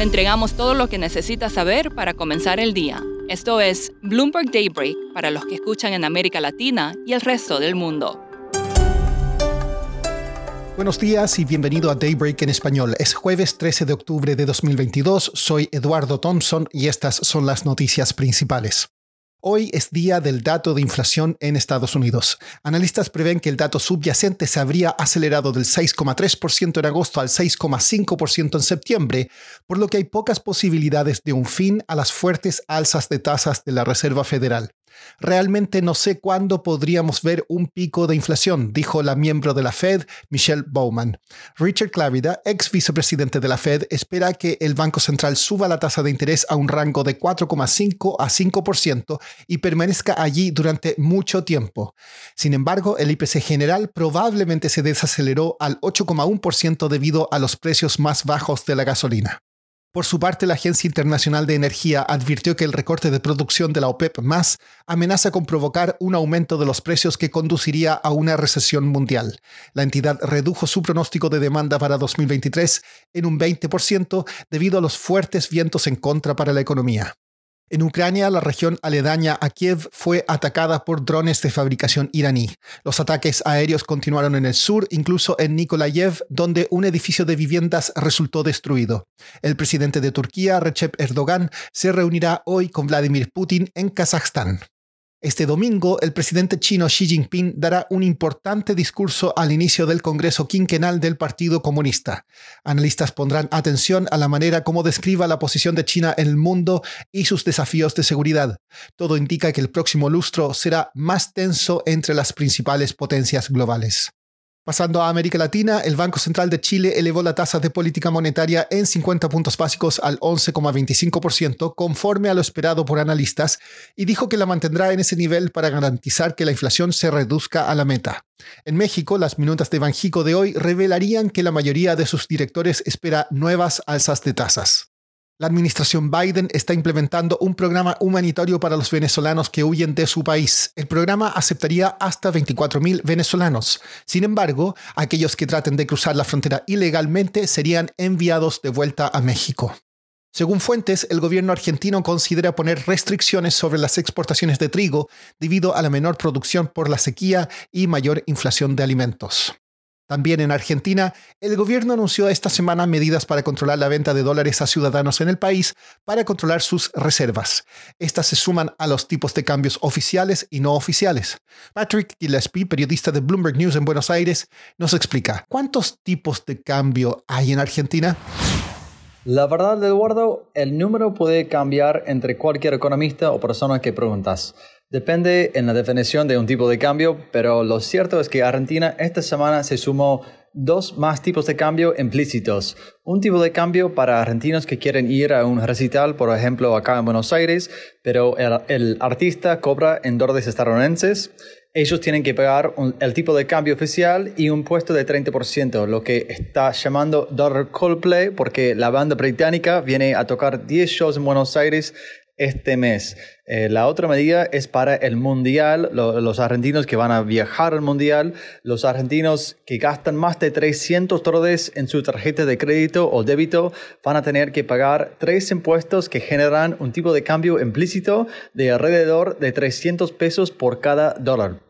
Le entregamos todo lo que necesita saber para comenzar el día. Esto es Bloomberg Daybreak para los que escuchan en América Latina y el resto del mundo. Buenos días y bienvenido a Daybreak en español. Es jueves 13 de octubre de 2022. Soy Eduardo Thompson y estas son las noticias principales. Hoy es día del dato de inflación en Estados Unidos. Analistas prevén que el dato subyacente se habría acelerado del 6,3% en agosto al 6,5% en septiembre, por lo que hay pocas posibilidades de un fin a las fuertes alzas de tasas de la Reserva Federal. Realmente no sé cuándo podríamos ver un pico de inflación, dijo la miembro de la Fed, Michelle Bowman. Richard Clavida, ex vicepresidente de la Fed, espera que el Banco Central suba la tasa de interés a un rango de 4,5 a 5% y permanezca allí durante mucho tiempo. Sin embargo, el IPC general probablemente se desaceleró al 8,1% debido a los precios más bajos de la gasolina. Por su parte, la Agencia Internacional de Energía advirtió que el recorte de producción de la OPEP más amenaza con provocar un aumento de los precios que conduciría a una recesión mundial. La entidad redujo su pronóstico de demanda para 2023 en un 20% debido a los fuertes vientos en contra para la economía. En Ucrania, la región aledaña a Kiev fue atacada por drones de fabricación iraní. Los ataques aéreos continuaron en el sur, incluso en Nikolayev, donde un edificio de viviendas resultó destruido. El presidente de Turquía, Recep Erdogan, se reunirá hoy con Vladimir Putin en Kazajstán. Este domingo, el presidente chino Xi Jinping dará un importante discurso al inicio del Congreso quinquenal del Partido Comunista. Analistas pondrán atención a la manera como describa la posición de China en el mundo y sus desafíos de seguridad. Todo indica que el próximo lustro será más tenso entre las principales potencias globales. Pasando a América Latina, el Banco Central de Chile elevó la tasa de política monetaria en 50 puntos básicos al 11,25%, conforme a lo esperado por analistas, y dijo que la mantendrá en ese nivel para garantizar que la inflación se reduzca a la meta. En México, las minutas de Banjico de hoy revelarían que la mayoría de sus directores espera nuevas alzas de tasas. La administración Biden está implementando un programa humanitario para los venezolanos que huyen de su país. El programa aceptaría hasta 24.000 venezolanos. Sin embargo, aquellos que traten de cruzar la frontera ilegalmente serían enviados de vuelta a México. Según fuentes, el gobierno argentino considera poner restricciones sobre las exportaciones de trigo debido a la menor producción por la sequía y mayor inflación de alimentos. También en Argentina, el gobierno anunció esta semana medidas para controlar la venta de dólares a ciudadanos en el país para controlar sus reservas. Estas se suman a los tipos de cambios oficiales y no oficiales. Patrick Gillespie, periodista de Bloomberg News en Buenos Aires, nos explica cuántos tipos de cambio hay en Argentina. La verdad, Eduardo, el número puede cambiar entre cualquier economista o persona que preguntas. Depende en la definición de un tipo de cambio, pero lo cierto es que Argentina esta semana se sumó dos más tipos de cambio implícitos. Un tipo de cambio para argentinos que quieren ir a un recital, por ejemplo, acá en Buenos Aires, pero el, artista cobra en dólares estadounidenses. Ellos tienen que pagar el tipo de cambio oficial y un puesto de 30%, lo que está llamando Dollar Coldplay, porque la banda británica viene a tocar 10 shows en Buenos Aires este mes. Eh, la otra medida es para el mundial, los argentinos que van a viajar al mundial, los argentinos que gastan más de 300 dólares en su tarjeta de crédito o débito van a tener que pagar tres impuestos que generan un tipo de cambio implícito de alrededor de 300 pesos por cada dólar.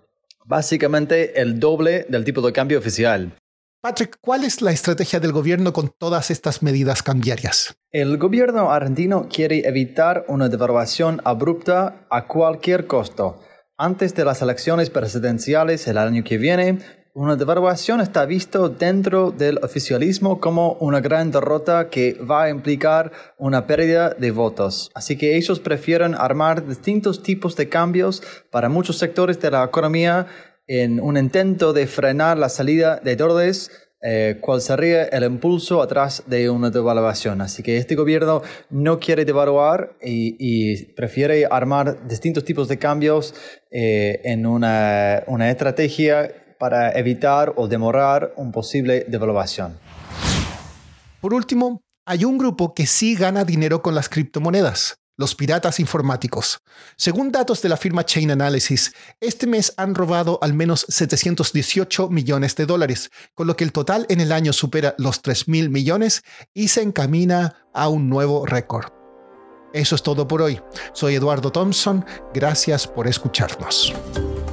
Básicamente el doble del tipo de cambio oficial. Patrick, ¿cuál es la estrategia del gobierno con todas estas medidas cambiarias? El gobierno argentino quiere evitar una devaluación abrupta a cualquier costo. Antes de las elecciones presidenciales el año que viene, una devaluación está visto dentro del oficialismo como una gran derrota que va a implicar una pérdida de votos. Así que ellos prefieren armar distintos tipos de cambios para muchos sectores de la economía en un intento de frenar la salida de dólares, eh, cuál sería el impulso atrás de una devaluación. Así que este gobierno no quiere devaluar y, prefiere armar distintos tipos de cambios eh, en una, una estrategia para evitar o demorar una posible devaluación. Por último, hay un grupo que sí gana dinero con las criptomonedas los piratas informáticos. Según datos de la firma Chain Analysis, este mes han robado al menos 718 millones de dólares, con lo que el total en el año supera los 3 mil millones y se encamina a un nuevo récord. Eso es todo por hoy. Soy Eduardo Thompson. Gracias por escucharnos.